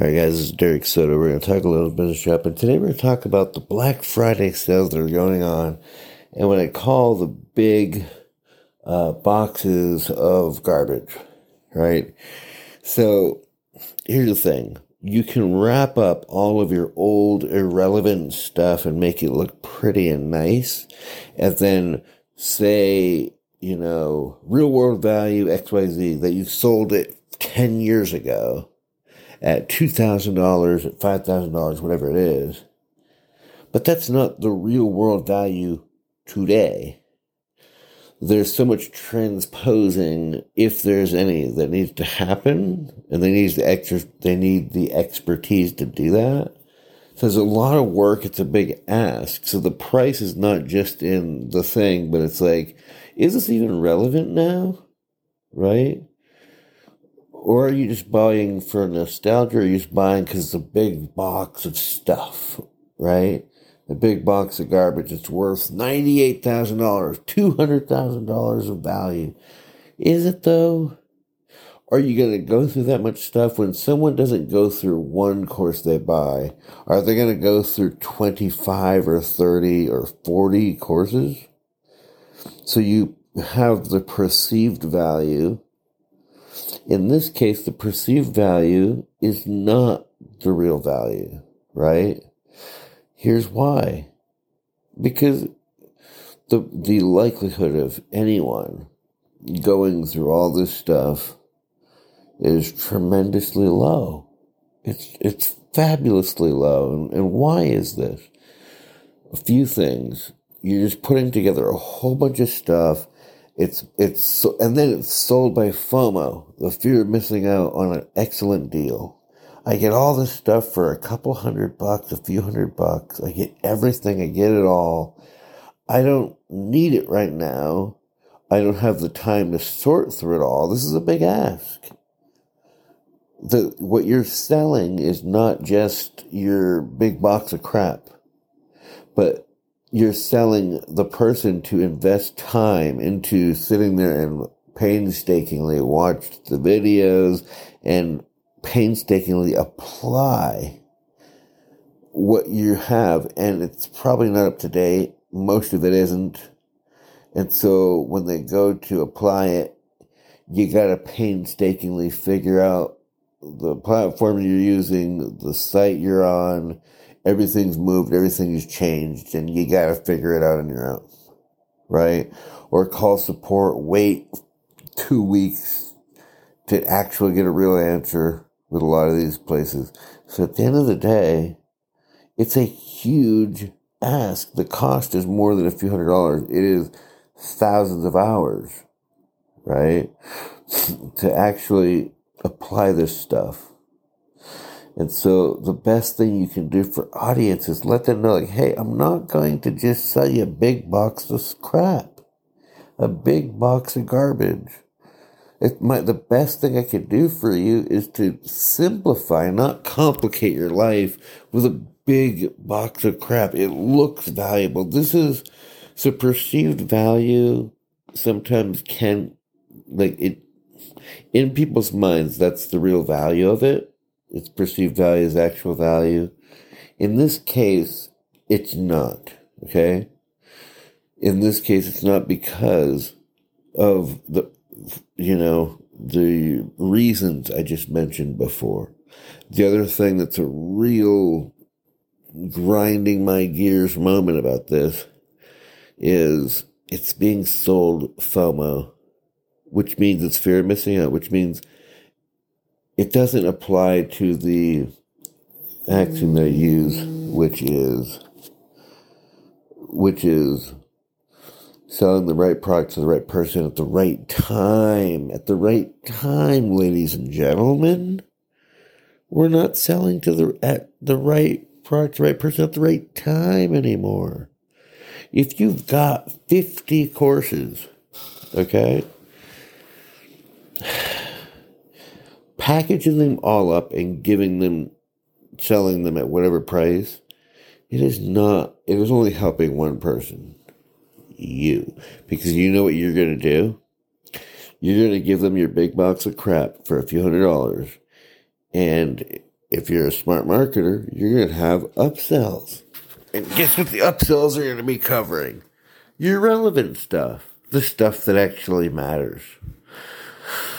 All right, guys, this is Derek Soto. We're going to talk a little business shop, and today we're going to talk about the Black Friday sales that are going on, and what I call the big uh, boxes of garbage. Right. So here's the thing: you can wrap up all of your old irrelevant stuff and make it look pretty and nice, and then say, you know, real world value XYZ that you sold it 10 years ago at $2,000, at $5,000, whatever it is. But that's not the real world value today. There's so much transposing, if there's any, that needs to happen, and they need the extra, they need the expertise to do that. So there's a lot of work. It's a big ask. So the price is not just in the thing, but it's like, is this even relevant now? Right? Or are you just buying for nostalgia or are you just buying because it's a big box of stuff, right? A big box of garbage that's worth $98,000, $200,000 of value. Is it though? Are you going to go through that much stuff when someone doesn't go through one course they buy? Are they going to go through 25 or 30 or 40 courses? So you have the perceived value in this case, the perceived value is not the real value, right? Here's why. Because the, the likelihood of anyone going through all this stuff is tremendously low. It's, it's fabulously low. And, and why is this? A few things. You're just putting together a whole bunch of stuff it's it's and then it's sold by FOMO, the fear of missing out on an excellent deal. I get all this stuff for a couple hundred bucks, a few hundred bucks. I get everything. I get it all. I don't need it right now. I don't have the time to sort through it all. This is a big ask. The what you're selling is not just your big box of crap, but you're selling the person to invest time into sitting there and painstakingly watch the videos and painstakingly apply what you have. And it's probably not up to date. Most of it isn't. And so when they go to apply it, you got to painstakingly figure out the platform you're using, the site you're on, everything's moved, everything's changed, and you got to figure it out on your own, right? Or call support, wait two weeks to actually get a real answer with a lot of these places. So at the end of the day, it's a huge ask. The cost is more than a few hundred dollars. It is thousands of hours, right? to actually apply this stuff. And so the best thing you can do for audience is let them know, like, hey, I'm not going to just sell you a big box of crap, a big box of garbage. It might, the best thing I can do for you is to simplify, not complicate your life with a big box of crap. It looks valuable. This is, so perceived value sometimes can, like, it, in people's minds, that's the real value of it its perceived value is actual value. In this case, it's not. Okay? In this case, it's not because of the, you know, the reasons I just mentioned before. The other thing that's a real grinding my gears moment about this is it's being sold FOMO, which means it's fear of missing out, which means it doesn't apply to the action they use, which is which is selling the right product to the right person at the right time. At the right time, ladies and gentlemen. We're not selling to the at the right product, the right person at the right time anymore. If you've got 50 courses, okay? Packaging them all up and giving them, selling them at whatever price, it is not, it is only helping one person, you. Because you know what you're going to do? You're going to give them your big box of crap for a few hundred dollars. And if you're a smart marketer, you're going to have upsells. And guess what the upsells are going to be covering? Your relevant stuff, the stuff that actually matters.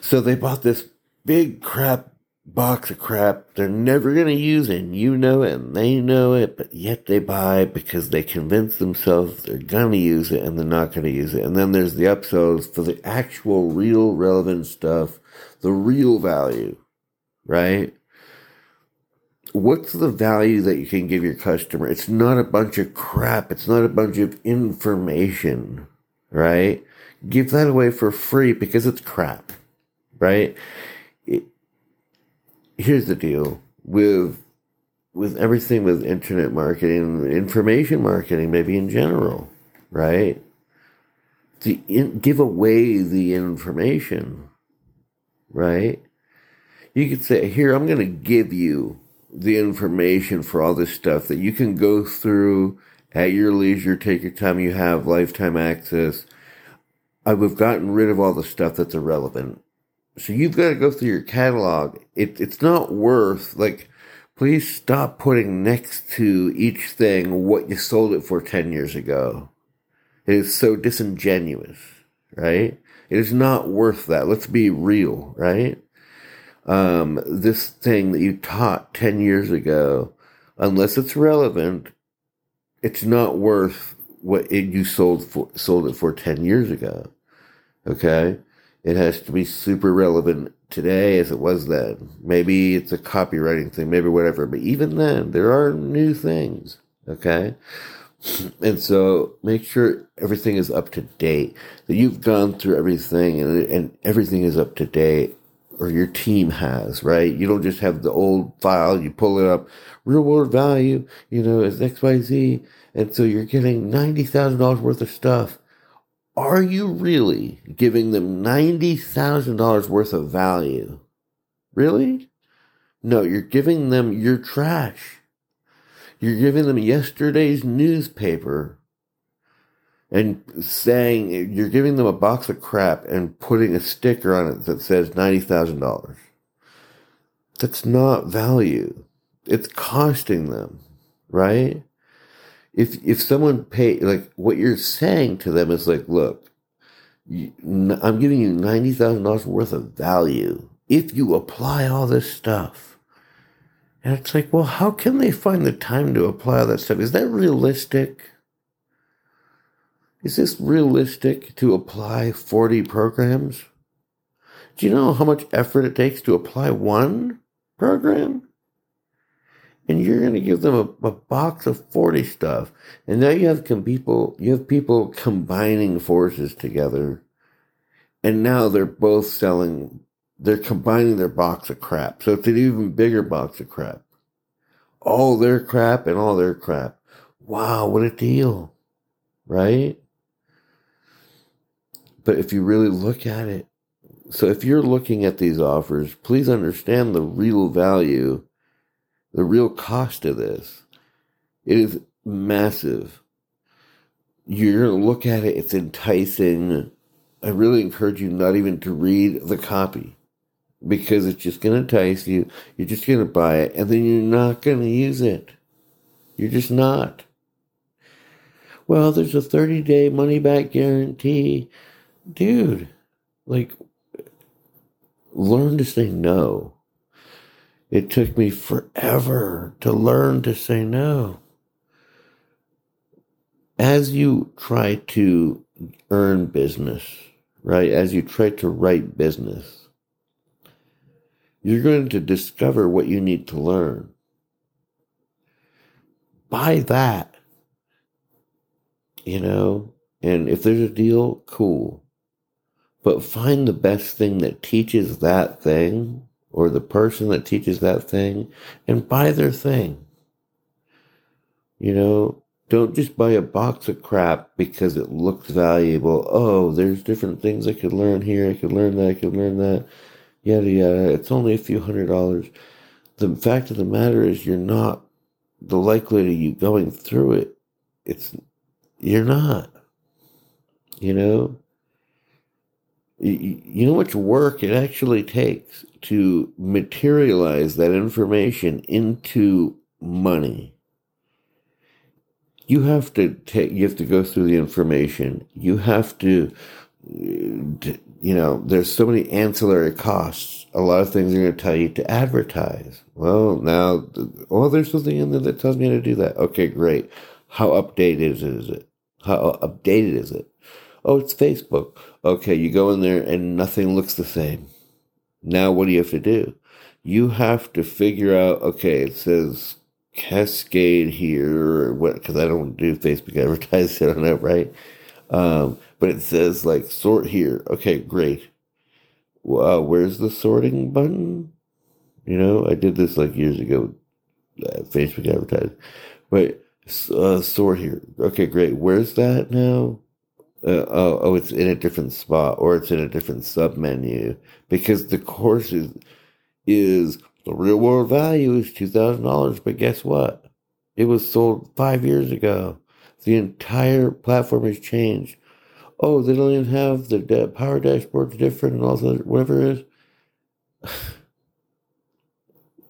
So they bought this big crap box of crap they're never going to use it, and you know it, and they know it, but yet they buy because they convince themselves they're going to use it and they're not going to use it. And then there's the upsells for the actual, real, relevant stuff, the real value, right? What's the value that you can give your customer? It's not a bunch of crap. It's not a bunch of information, right? Give that away for free because it's crap, right? Here's the deal with with everything with internet marketing, information marketing, maybe in general, right? To in, give away the information, right? You could say, here, I'm going to give you the information for all this stuff that you can go through at your leisure, take your time, you have lifetime access. I've gotten rid of all the stuff that's irrelevant. So you've got to go through your catalog. It, it's not worth, like, please stop putting next to each thing what you sold it for 10 years ago. It is so disingenuous, right? It is not worth that. Let's be real, right? Um, this thing that you taught 10 years ago, unless it's relevant, it's not worth what it, you sold for, sold it for 10 years ago. Okay. It has to be super relevant today as it was then. Maybe it's a copywriting thing, maybe whatever. But even then, there are new things. Okay. And so make sure everything is up to date, that you've gone through everything and, and everything is up to date or your team has, right? You don't just have the old file, you pull it up, real world value, you know, is XYZ. And so you're getting $90,000 worth of stuff are you really giving them $90,000 worth of value? Really? No, you're giving them your trash. You're giving them yesterday's newspaper and saying you're giving them a box of crap and putting a sticker on it that says $90,000. That's not value. It's costing them, right? If if someone pay like what you're saying to them is like, look, I'm giving you ninety thousand dollars worth of value if you apply all this stuff. And it's like, well, how can they find the time to apply all that stuff? Is that realistic? Is this realistic to apply 40 programs? Do you know how much effort it takes to apply one program? And you're going to give them a, a, box of 40 stuff. And now you have people, you have people combining forces together. And now they're both selling, they're combining their box of crap. So it's an even bigger box of crap. All their crap and all their crap. Wow, what a deal. Right? But if you really look at it, so if you're looking at these offers, please understand the real value the real cost of this. It is massive. You're going to look at it, it's enticing. I really encourage you not even to read the copy because it's just going to entice you. You're just going to buy it and then you're not going to use it. You're just not. Well, there's a 30 day money back guarantee. Dude, like, learn to say no. It took me forever to learn to say no. As you try to earn business, right? As you try to write business, you're going to discover what you need to learn. Buy that, you know, and if there's a deal, cool. But find the best thing that teaches that thing or the person that teaches that thing and buy their thing. You know, don't just buy a box of crap because it looks valuable. Oh, there's different things I could learn here. I could learn that. I could learn that. Yada yada. It's only a few hundred dollars. The fact of the matter is, you're not the likelihood of you going through it. It's you're not. You know, You know how much work it actually takes to materialize that information into money. You have to take, you have to go through the information. You have to, uh, you know, there's so many ancillary costs. A lot of things are going to tell you to advertise. Well, now, oh, there's something in there that tells me how to do that. Okay, great. How updated is it? How uh, updated is it? Oh, it's Facebook. Okay, you go in there and nothing looks the same. Now, what do you have to do? You have to figure out, okay, it says Cascade here, or what, because I don't do Facebook advertising on it, right? Um, but it says like sort here. Okay, great. Where's the sorting button? You know, I did this like years ago, uh, Facebook advertising. But uh, sort here. Okay, great. Where's that now? Uh, oh, oh, it's in a different spot or it's in a different sub menu because the course is, is the real world value is $2,000. But guess what? It was sold five years ago. The entire platform has changed. Oh, they don't even have the power dashboards different and all that, whatever it is.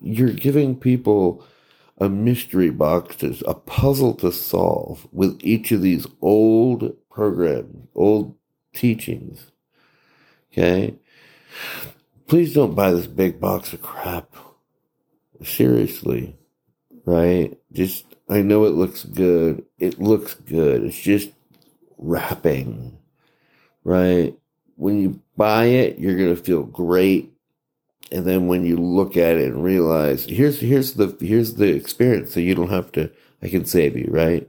You're giving people a mystery box, to, a puzzle to solve with each of these old programs, old teachings. Okay? Please don't buy this big box of crap. Seriously. Right? Just, I know it looks good. It looks good. It's just wrapping. Right? When you buy it, you're going to feel great and then when you look at it and realize here's here's the here's the experience. So you don't have to i can save you right?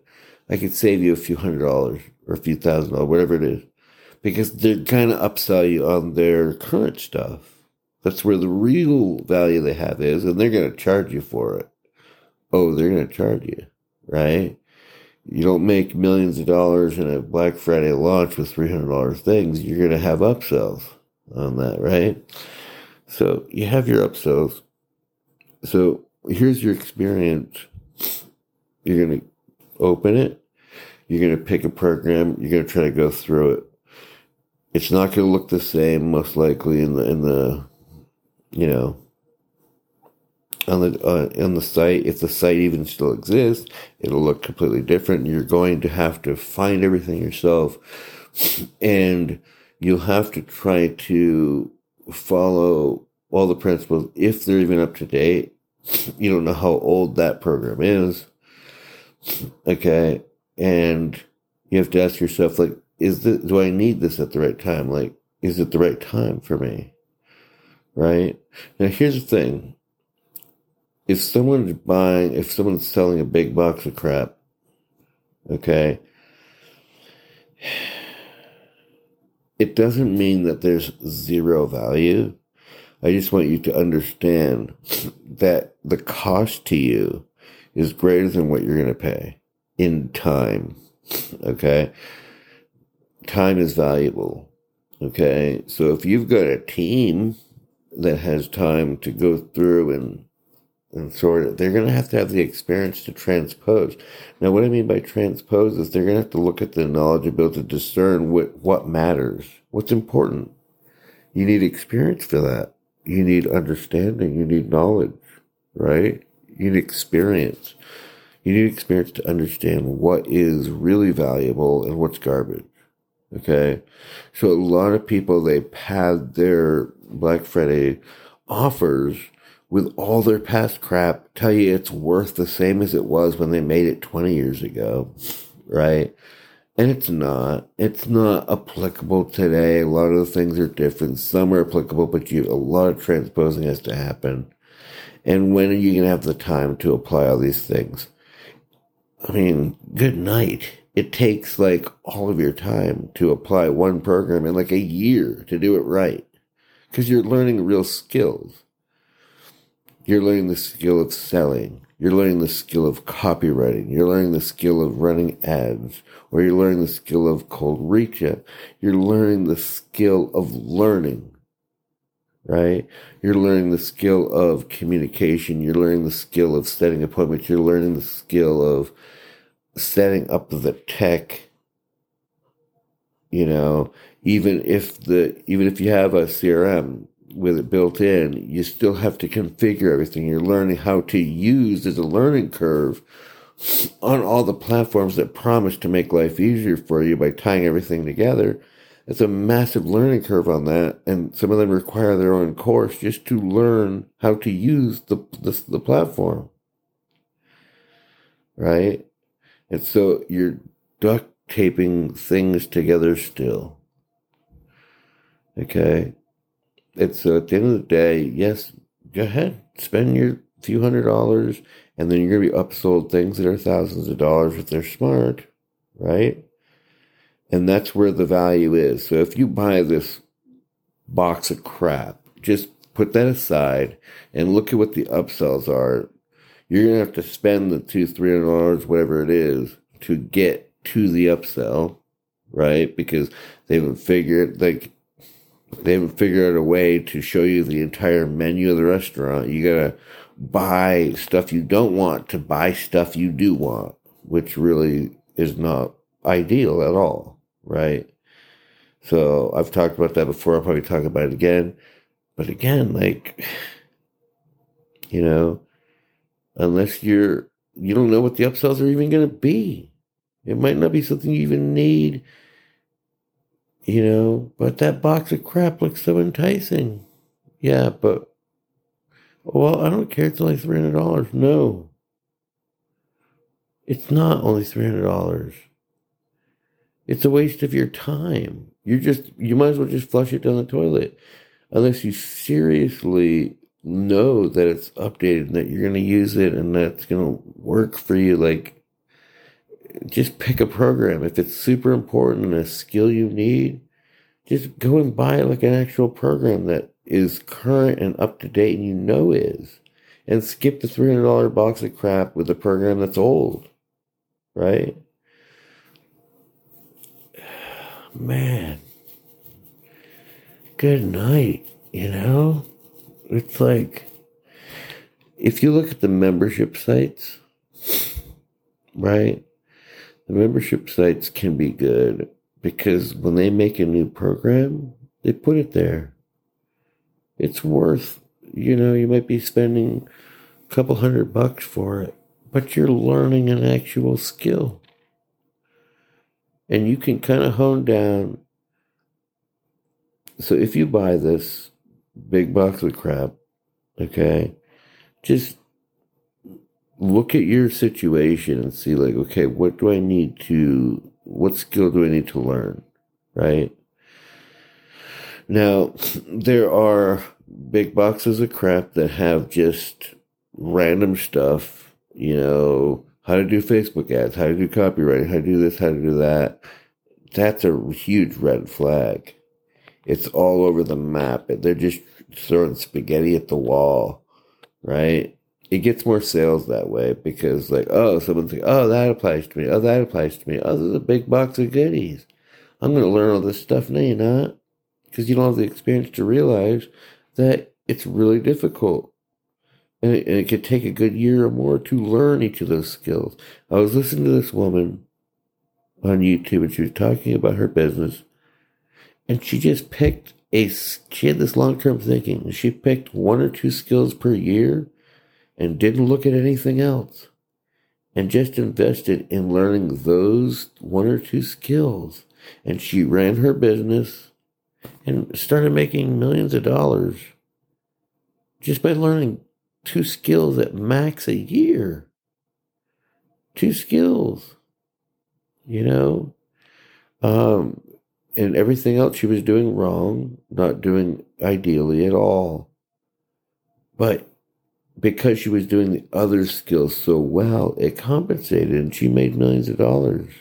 I can save you a few hundred dollars or a few thousand dollars whatever it is. Because they're kind of upsell you on their current stuff. That's where the real value they have is and they're going to charge you for it. Oh they're going to charge you right? You don't make millions of dollars in a black friday launch with $300 things you're going to have upsells on that right so you have your upsells. So here's your experience. You're going to open it. You're going to pick a program. You're going to try to go through it. It's not going to look the same, most likely in the in the, you know, on the uh, on the site. If the site even still exists, it'll look completely different. You're going to have to find everything yourself, and you'll have to try to follow all the principles if they're even up to date. You don't know how old that program is. Okay. And you have to ask yourself, like, is this, do I need this at the right time? Like, is it the right time for me? Right? Now, here's the thing. If someone's buying, if someone's selling a big box of crap, okay, it doesn't mean that there's zero value. I just want you to understand that the cost to you is greater than what you're going to pay in time. Okay. Time is valuable. Okay. So if you've got a team that has time to go through and and sort of, they're going to have to have the experience to transpose. Now, what I mean by transpose is they're going to have to look at the knowledge and be able to discern what, what matters, what's important. You need experience for that. You need understanding. You need knowledge, right? You need experience. You need experience to understand what is really valuable and what's garbage. Okay. So a lot of people, they pad their Black Friday offers with all their past crap, tell you it's worth the same as it was when they made it 20 years ago, right? And it's not. It's not applicable today. A lot of the things are different. Some are applicable, but you a lot of transposing has to happen. And when are you going to have the time to apply all these things? I mean, good night. It takes like all of your time to apply one program in like a year to do it right. Because you're learning real skills. You're learning the skill of selling. You're learning the skill of copywriting. You're learning the skill of running ads, or you're learning the skill of cold reach. You're learning the skill of learning, right? You're learning the skill of communication. You're learning the skill of setting appointments. You're learning the skill of setting up the tech. You know, even if the even if you have a CRM with it built in, you still have to configure everything. You're learning how to use as a learning curve on all the platforms that promise to make life easier for you by tying everything together. It's a massive learning curve on that, and some of them require their own course just to learn how to use the the, the platform, right? And so you're duct taping things together still. Okay, it's so at the end of the day, yes, go ahead, spend your few hundred dollars, and then you're gonna be upsold things that are thousands of dollars if they're smart, right? And that's where the value is. So if you buy this box of crap, just put that aside and look at what the upsells are. You're gonna have to spend the two, three hundred dollars, whatever it is, to get to the upsell, right? Because they haven't figured like they haven't figured out a way to show you the entire menu of the restaurant. You gotta buy stuff you don't want to buy stuff you do want, which really is not ideal at all right? So I've talked about that before. I'll probably talk about it again. But again, like, you know, unless you're, you don't know what the upsells are even going to be. It might not be something you even need, you know, but that box of crap looks so enticing. Yeah, but, well, I don't care. It's only $300. No. It's not only $300. It's a waste of your time. You're just you might as well just flush it down the toilet. Unless you seriously know that it's updated and that you're going to use it and that's going to work for you like just pick a program if it's super important and a skill you need just go and buy like an actual program that is current and up to date and you know is and skip the $300 box of crap with a program that's old right man, good night, you know? It's like, if you look at the membership sites, right? The membership sites can be good because when they make a new program, they put it there. It's worth, you know, you might be spending a couple hundred bucks for it, but you're learning an actual skill and you can kind of hone down. So if you buy this big box of crap, okay, just look at your situation and see, like, okay, what do I need to, what skill do I need to learn, right? Now, there are big boxes of crap that have just random stuff, you know, how to do Facebook ads, how to do copywriting, how to do this, how to do that. That's a huge red flag. It's all over the map. They're just throwing spaghetti at the wall, right? It gets more sales that way because, like, oh, someone's like, oh, that applies to me. Oh, that applies to me. Oh, there's a big box of goodies. I'm going to learn all this stuff. No, you're not. Because you don't have the experience to realize that it's really difficult and it, and it could take a good year or more to learn each of those skills. I was listening to this woman on YouTube and she was talking about her business and she just picked a, she had this long term thinking. She picked one or two skills per year and didn't look at anything else and just invested in learning those one or two skills. And she ran her business and started making millions of dollars just by learning two skills at max a year. Two skills, you know? Um, and everything else she was doing wrong, not doing ideally at all. But because she was doing the other skills so well, it compensated and she made millions of dollars.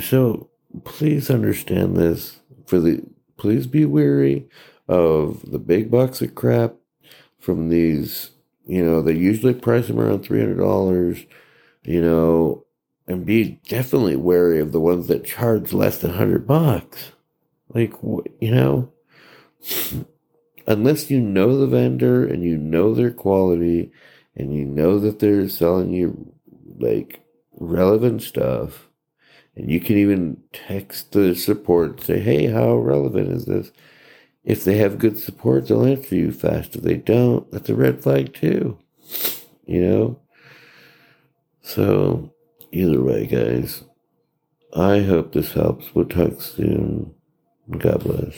So please understand this for the please be wary of the big box of crap from these, you know, they usually price them around $300, you know, and be definitely wary of the ones that charge less than 100 bucks. Like, you know, unless you know the vendor and you know their quality and you know that they're selling you like relevant stuff And you can even text the support and say, hey, how relevant is this? If they have good support, they'll answer you fast. If they don't, that's a red flag too. You know? So, either way, guys, I hope this helps. We'll talk soon. God bless.